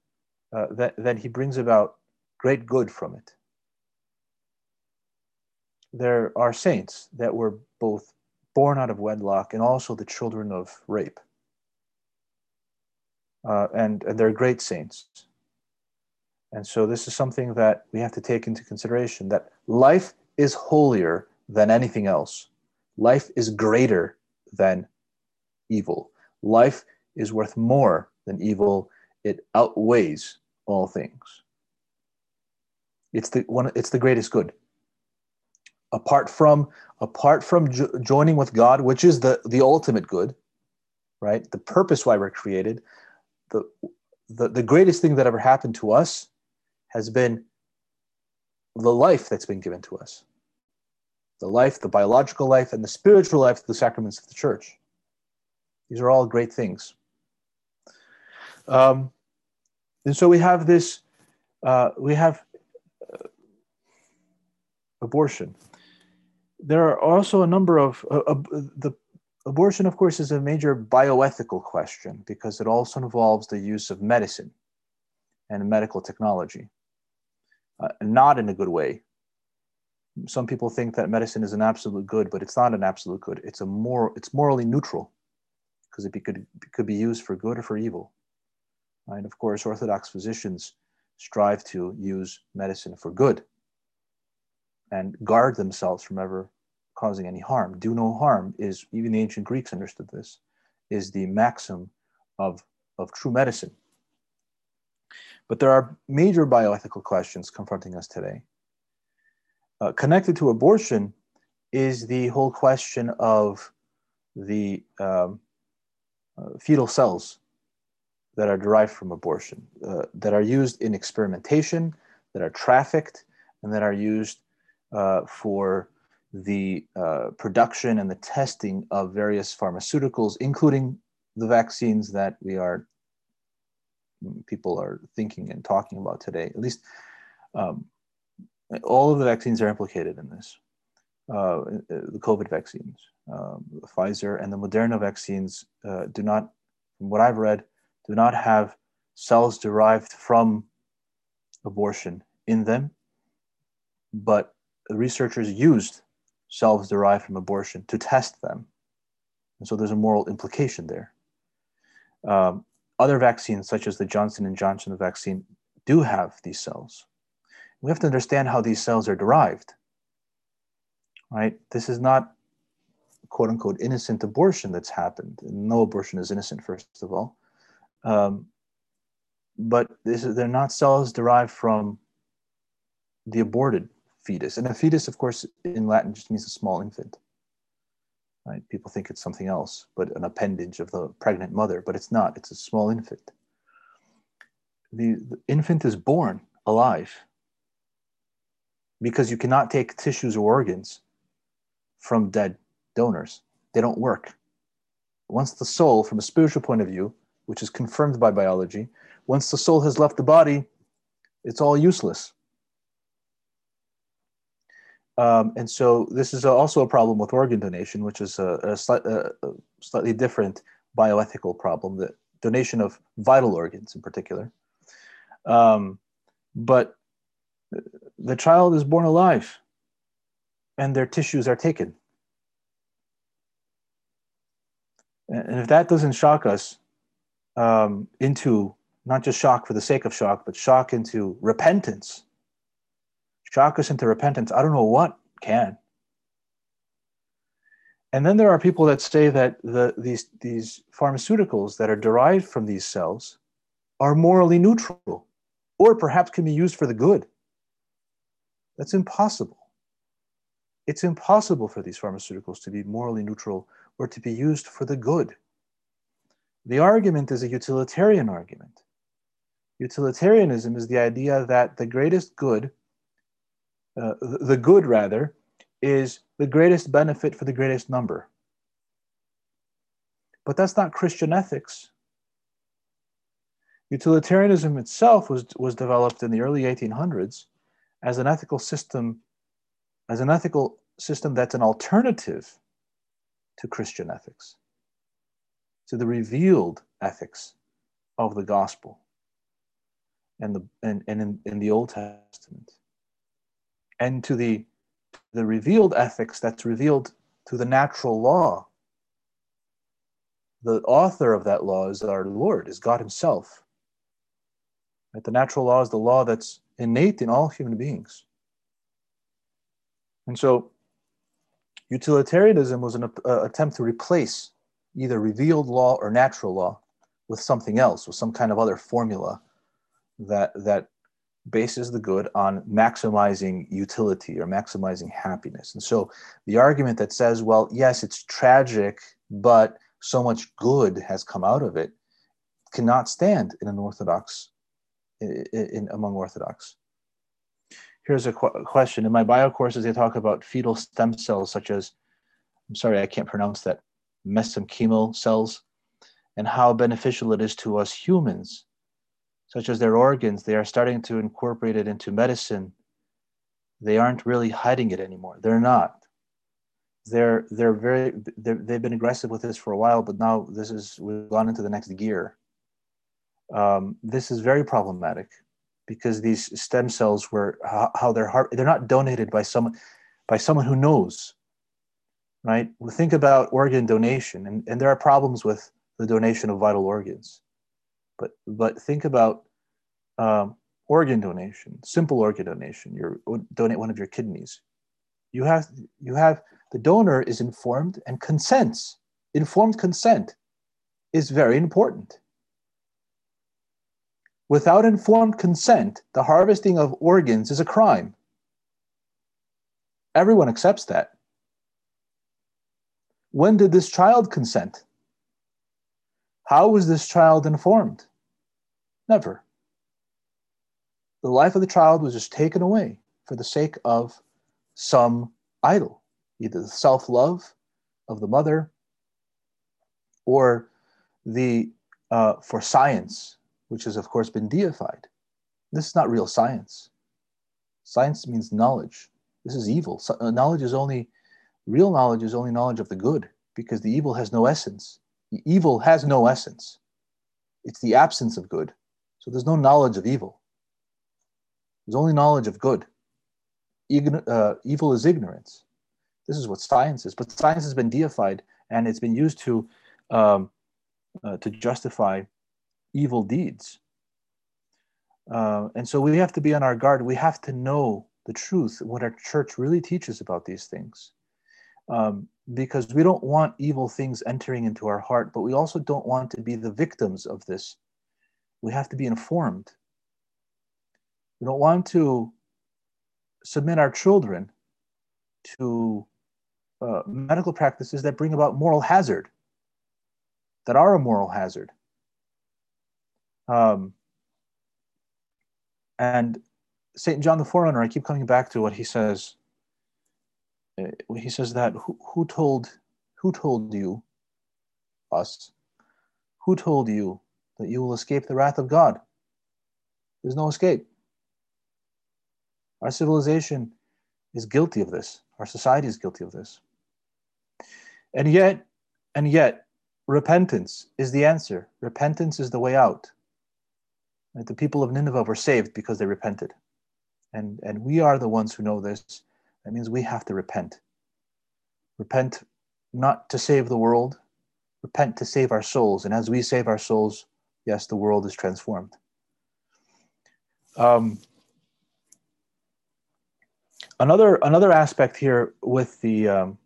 uh, that, then he brings about great good from it. There are saints that were both born out of wedlock and also the children of rape. Uh, and, and they're great saints. And so this is something that we have to take into consideration that life is holier than anything else. Life is greater than evil. Life is worth more than evil. It outweighs all things. It's the one. It's the greatest good. Apart from apart from jo- joining with God, which is the the ultimate good, right? The purpose why we're created. The the, the greatest thing that ever happened to us has been the life that's been given to us the life, the biological life, and the spiritual life, the sacraments of the church. These are all great things. Um, and so we have this, uh, we have uh, abortion. There are also a number of, uh, uh, the abortion, of course, is a major bioethical question because it also involves the use of medicine and medical technology, uh, not in a good way. Some people think that medicine is an absolute good, but it's not an absolute good. It's a more, it's morally neutral because it, be, could, could be used for good or for evil. And of course, Orthodox physicians strive to use medicine for good and guard themselves from ever causing any harm. Do no harm is, even the ancient Greeks understood this, is the maxim of, of true medicine. But there are major bioethical questions confronting us today. Uh, connected to abortion is the whole question of the um, uh, fetal cells that are derived from abortion, uh, that are used in experimentation, that are trafficked, and that are used uh, for the uh, production and the testing of various pharmaceuticals, including the vaccines that we are people are thinking and talking about today. At least um, all of the vaccines are implicated in this. Uh, the COVID vaccines, um, Pfizer and the Moderna vaccines uh, do not, from what I've read, do not have cells derived from abortion in them, but researchers used cells derived from abortion to test them. And so there's a moral implication there. Um, other vaccines, such as the Johnson and Johnson vaccine, do have these cells. We have to understand how these cells are derived. Right? This is not quote unquote innocent abortion that's happened. No abortion is innocent, first of all. Um, but is, they're not cells derived from the aborted fetus. And a fetus, of course, in Latin just means a small infant. Right? People think it's something else, but an appendage of the pregnant mother, but it's not. It's a small infant. The, the infant is born alive because you cannot take tissues or organs from dead donors. They don't work. Once the soul, from a spiritual point of view, which is confirmed by biology, once the soul has left the body, it's all useless. Um, and so this is also a problem with organ donation, which is a, a, sli- a, slightly different bioethical problem, the donation of vital organs in particular. Um, but the child is born alive and their tissues are taken. And if that doesn't shock us um, into not just shock for the sake of shock, but shock into repentance, shock us into repentance, I don't know what can. And then there are people that say that the, these, these pharmaceuticals that are derived from these cells are morally neutral or perhaps can be used for the good. That's impossible. It's impossible for these pharmaceuticals to be morally neutral or to be used for the good. The argument is a utilitarian argument. Utilitarianism is the idea that the greatest good, uh, the good rather, is the greatest benefit for the greatest number. But that's not Christian ethics. Utilitarianism itself was, was developed in the early 1800s as an ethical system, as an ethical system that's an alternative to Christian ethics, to the revealed ethics of the gospel and the and, and in, in the Old Testament, and to the the revealed ethics that's revealed to the natural law. The author of that law is our Lord, is God Himself. Right? The natural law is the law that's innate in all human beings. And so, utilitarianism was an uh, attempt to replace either revealed law or natural law with something else, with some kind of other formula that that bases the good on maximizing utility or maximizing happiness. And so the argument that says, well, yes, it's tragic, but so much good has come out of it cannot stand in an orthodox in, in among orthodox. Here's a qu- question. In my bio courses they talk about fetal stem cells such as i'm sorry i can't pronounce that mesenchymal cells and how beneficial it is to us humans such as their organs they are starting to incorporate it into medicine. They aren't really hiding it anymore. They're not. They're they're very they're, they've been aggressive with this for a while but now this is we've gone into the next gear. Um, this is very problematic because these stem cells were how, how they're they're not donated by someone by someone who knows right? We think about organ donation and, and there are problems with the donation of vital organs but but think about um, organ donation simple organ donation you donate one of your kidneys you have you have the donor is informed and consents informed consent is very important Without informed consent, the harvesting of organs is a crime. Everyone accepts that. When did this child consent? How was this child informed? Never. The life of the child was just taken away for the sake of some idol, either the self love of the mother or the uh, for science which has, of course, been deified. This is not real science. Science means knowledge. This is evil. So, uh, knowledge is only, real knowledge is only knowledge of the good because the evil has no essence. Evil has no essence, it's the absence of good. So there's no knowledge of evil. There's only knowledge of good. Ign- uh, evil is ignorance. This is what science is. But science has been deified and it's been used to um, uh, to justify evil deeds. Uh, and so we have to be on our guard. We have to know the truth, what our church really teaches about these things. Um, because we don't want evil things entering into our heart, but we also don't want to be the victims of this. We have to be informed. We don't want to submit our children to uh, medical practices that bring about moral hazard, that are a moral hazard. Um, and St. John the Forerunner, I keep coming back to what he says. Uh, he says that who, who told who told you, us, who told you that you will escape the wrath of God? There's no escape. Our civilization is guilty of this. Our society is guilty of this. And yet, and yet, repentance is the answer. Repentance is the way out. Right? The people of Nineveh were saved because they repented. And, and we are the ones who know this. That means we have to repent. Repent not to save the world, repent to save our souls. And as we save our souls, yes, the world is transformed. Um, another another aspect here with the um,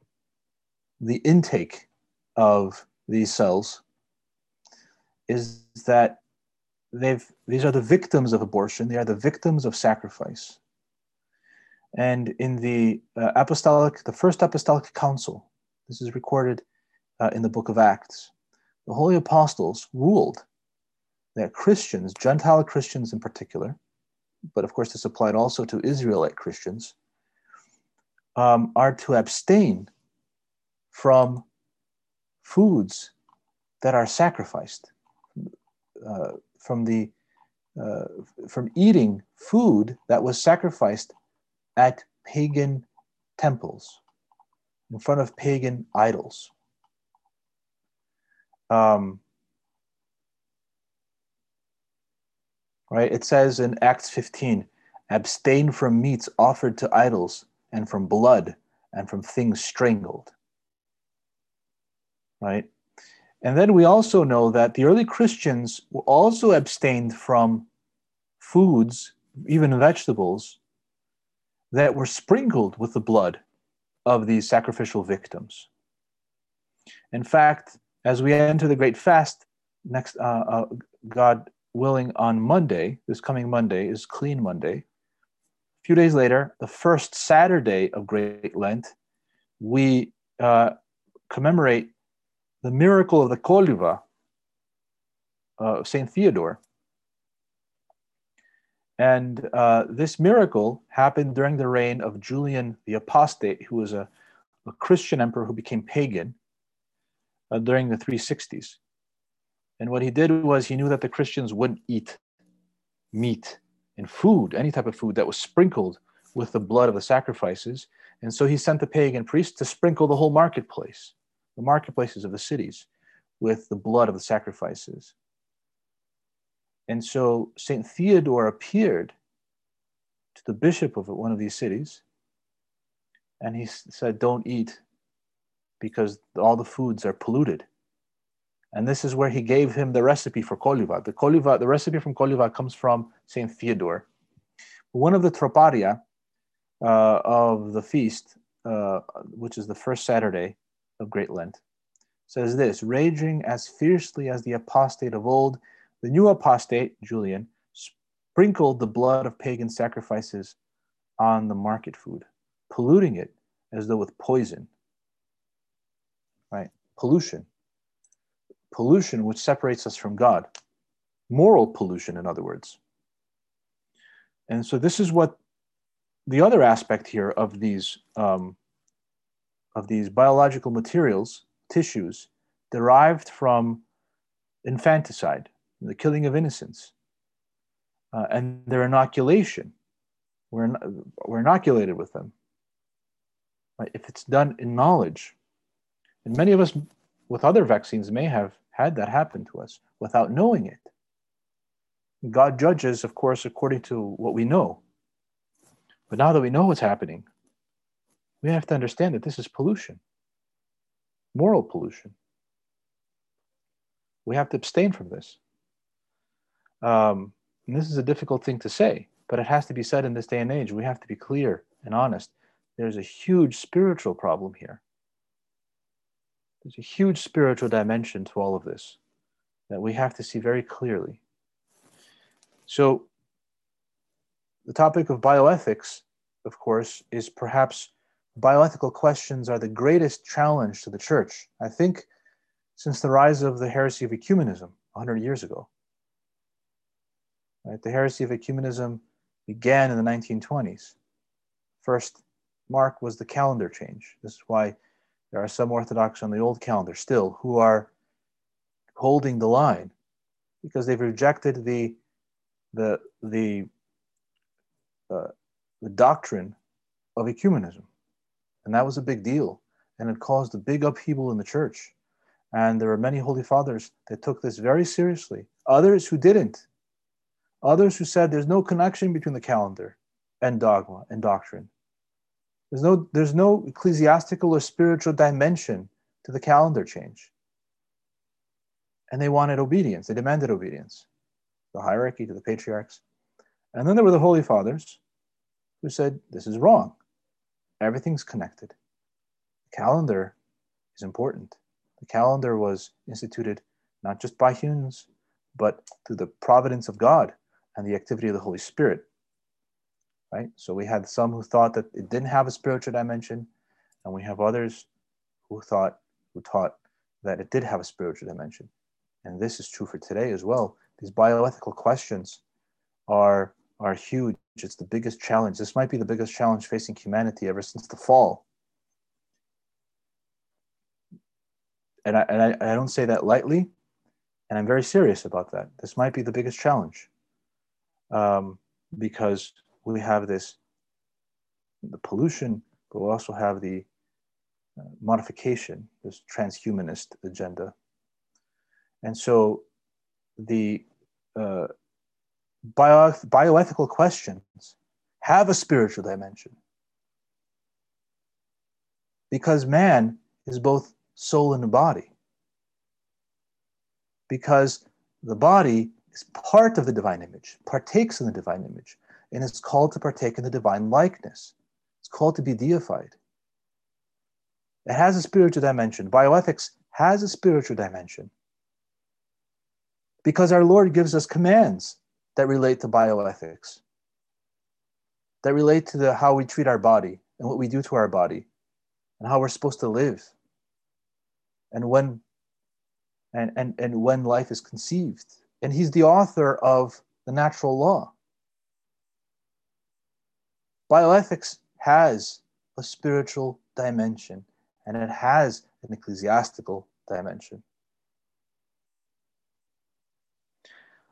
the intake of these cells is that they've these are the victims of abortion they are the victims of sacrifice and in the uh, apostolic the first apostolic council. This is recorded uh, in the book of acts. The holy apostles ruled that Christians, Gentile Christians in particular, but of course this applied also to Israelite Christians, um, are to abstain from foods that are sacrificed, uh, from the uh, from eating food that was sacrificed at pagan temples in front of pagan idols. Um, right? It says in Acts 15 abstain from meats offered to idols and from blood and from things strangled. Right? And then we also know that the early Christians also abstained from foods, even vegetables, that were sprinkled with the blood of these sacrificial victims. In fact, as we enter the great fast, next, uh, uh, God willing, on Monday, this coming Monday is Clean Monday. A few days later, the first Saturday of Great Lent, we uh, commemorate the miracle of the Koliva of St. Theodore. And uh, this miracle happened during the reign of Julian the Apostate, who was a, a Christian emperor who became pagan uh, during the 360s. And what he did was he knew that the Christians wouldn't eat meat and food, any type of food that was sprinkled with the blood of the sacrifices. And so he sent the pagan priests to sprinkle the whole marketplace, the marketplaces of the cities, with the blood of the sacrifices. And so St. Theodore appeared to the bishop of one of these cities and he said, Don't eat because all the foods are polluted. And this is where he gave him the recipe for koliva. The koliva, the recipe from koliva comes from St. Theodore. One of the troparia uh, of the feast, uh, which is the first Saturday of Great Lent, says this Raging as fiercely as the apostate of old, the new apostate, Julian, sprinkled the blood of pagan sacrifices on the market food, polluting it as though with poison. Right? Pollution. Pollution which separates us from God. Moral pollution, in other words. And so this is what the other aspect here of these um, of these biological materials, tissues, derived from infanticide, the killing of innocents, uh, and their inoculation. We're, we're inoculated with them. Right? If it's done in knowledge, and many of us with other vaccines may have had that happen to us without knowing it. God judges, of course, according to what we know. But now that we know what's happening, we have to understand that this is pollution, moral pollution. We have to abstain from this. Um, and this is a difficult thing to say, but it has to be said in this day and age. We have to be clear and honest. There's a huge spiritual problem here. There's a huge spiritual dimension to all of this that we have to see very clearly. So, the topic of bioethics, of course, is perhaps bioethical questions are the greatest challenge to the church. I think since the rise of the heresy of ecumenism 100 years ago. Right? The heresy of ecumenism began in the 1920s. First mark was the calendar change. This is why there are some Orthodox on the old calendar still who are holding the line because they've rejected the the the uh, the doctrine of ecumenism, and that was a big deal, and it caused a big upheaval in the church. And there were many holy fathers that took this very seriously. Others who didn't. Others who said there's no connection between the calendar and dogma and doctrine. There's no, there's no ecclesiastical or spiritual dimension to the calendar change. And they wanted obedience, they demanded obedience, the hierarchy to the patriarchs. And then there were the holy fathers who said, This is wrong. Everything's connected. The calendar is important. The calendar was instituted not just by humans, but through the providence of God and the activity of the Holy Spirit right? So we had some who thought that it didn't have a spiritual dimension, and we have others who thought who taught that it did have a spiritual dimension. And this is true for today as well, these bioethical questions are are huge. It's the biggest challenge. This might be the biggest challenge facing humanity ever since the fall. And I, and I, I don't say that lightly, and I'm very serious about that. This might be the biggest challenge um, because we have this the pollution, but we also have the uh, modification, this transhumanist agenda. And so the uh, bio, bioethical questions have a spiritual dimension because man is both soul and body. Because the body part of the divine image, partakes in the divine image, and is called to partake in the divine likeness. It's called to be deified. It has a spiritual dimension. Bioethics has a spiritual dimension because our Lord gives us commands that relate to bioethics, that relate to the, how we treat our body and what we do to our body and how we're supposed to live and when and, and, and when life is conceived. And he's the author of the natural law. Bioethics has a spiritual dimension and it has an ecclesiastical dimension.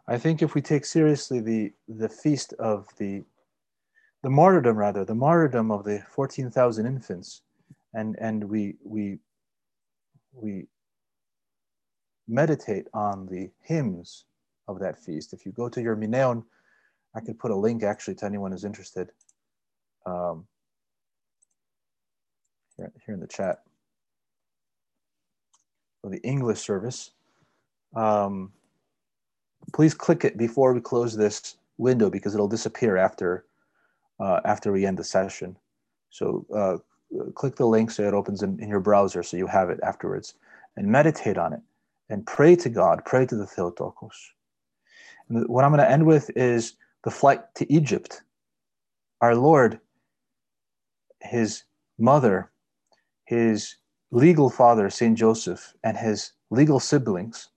I think if we take seriously the, the feast of the, the martyrdom, rather, the martyrdom of the 14,000 infants, and, and we, we, we meditate on the hymns of that feast. If you go to your Menaion, I can put a link actually to anyone who's interested um, here, here in the chat for the English service. Um, please click it before we close this window because it'll disappear after uh, after we end the session. So uh, click the link so it opens in, in your browser so you have it afterwards and meditate on it and pray to God, pray to the Theotokos. And what I'm going to end with is the flight to Egypt. Our Lord, his mother, his legal father, St. Joseph, and his legal siblings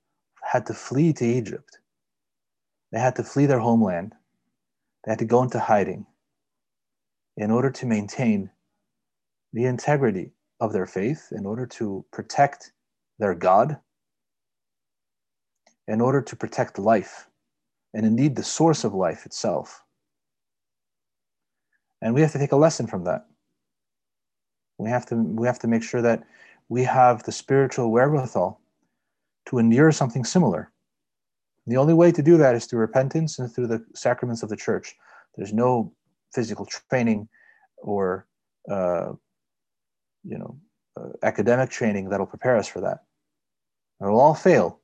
had to flee to Egypt. They had to flee their homeland. They had to go into hiding in order to maintain the integrity of their faith, in order to protect their God, in order to protect life, and indeed the source of life itself. And we have to take a lesson from that. We have to, we have to make sure that we have the spiritual wherewithal to endure something similar the only way to do that is through repentance and through the sacraments of the church. There's no physical training or, uh, you know, uh, academic training that'll prepare us for that. It will all fail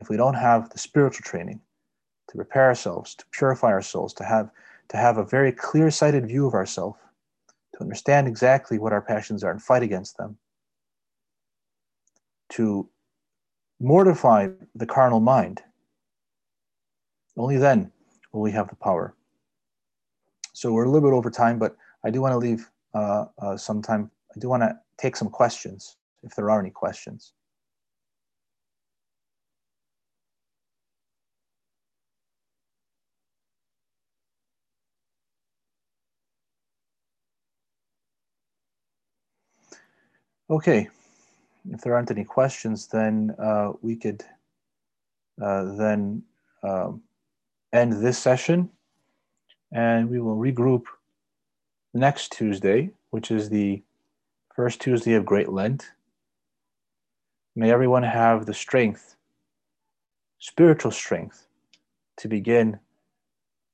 if we don't have the spiritual training to prepare ourselves, to purify our souls, to have to have a very clear-sighted view of ourselves, to understand exactly what our passions are and fight against them, to mortify the carnal mind only then will we have the power. So we're a little bit over time, but I do want to leave uh, uh, some time. I do want to take some questions, if there are any questions. Okay, if there aren't any questions, then uh, we could uh, then um, end this session and we will regroup next Tuesday, which is the first Tuesday of Great Lent. May everyone have the strength, spiritual strength, to begin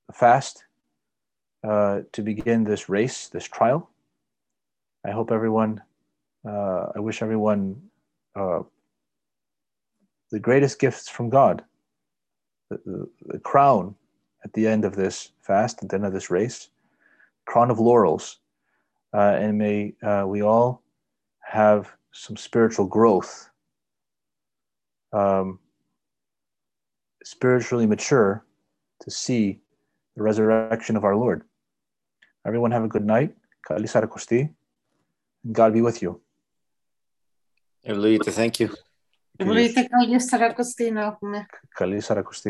the fast, uh, to begin this race, this trial. I hope everyone, uh, I wish everyone uh, the greatest gifts from God the, the, crown at the end of this fast, at the end of this race, crown of laurels. Uh, and may uh, we all have some spiritual growth, um, spiritually mature to see the resurrection of our Lord. Everyone have a good night. God be with you. Ευλογείτε, thank you. Ευλογείτε, καλή Σαρακοστή να έχουμε. Καλή Σαρακοστή.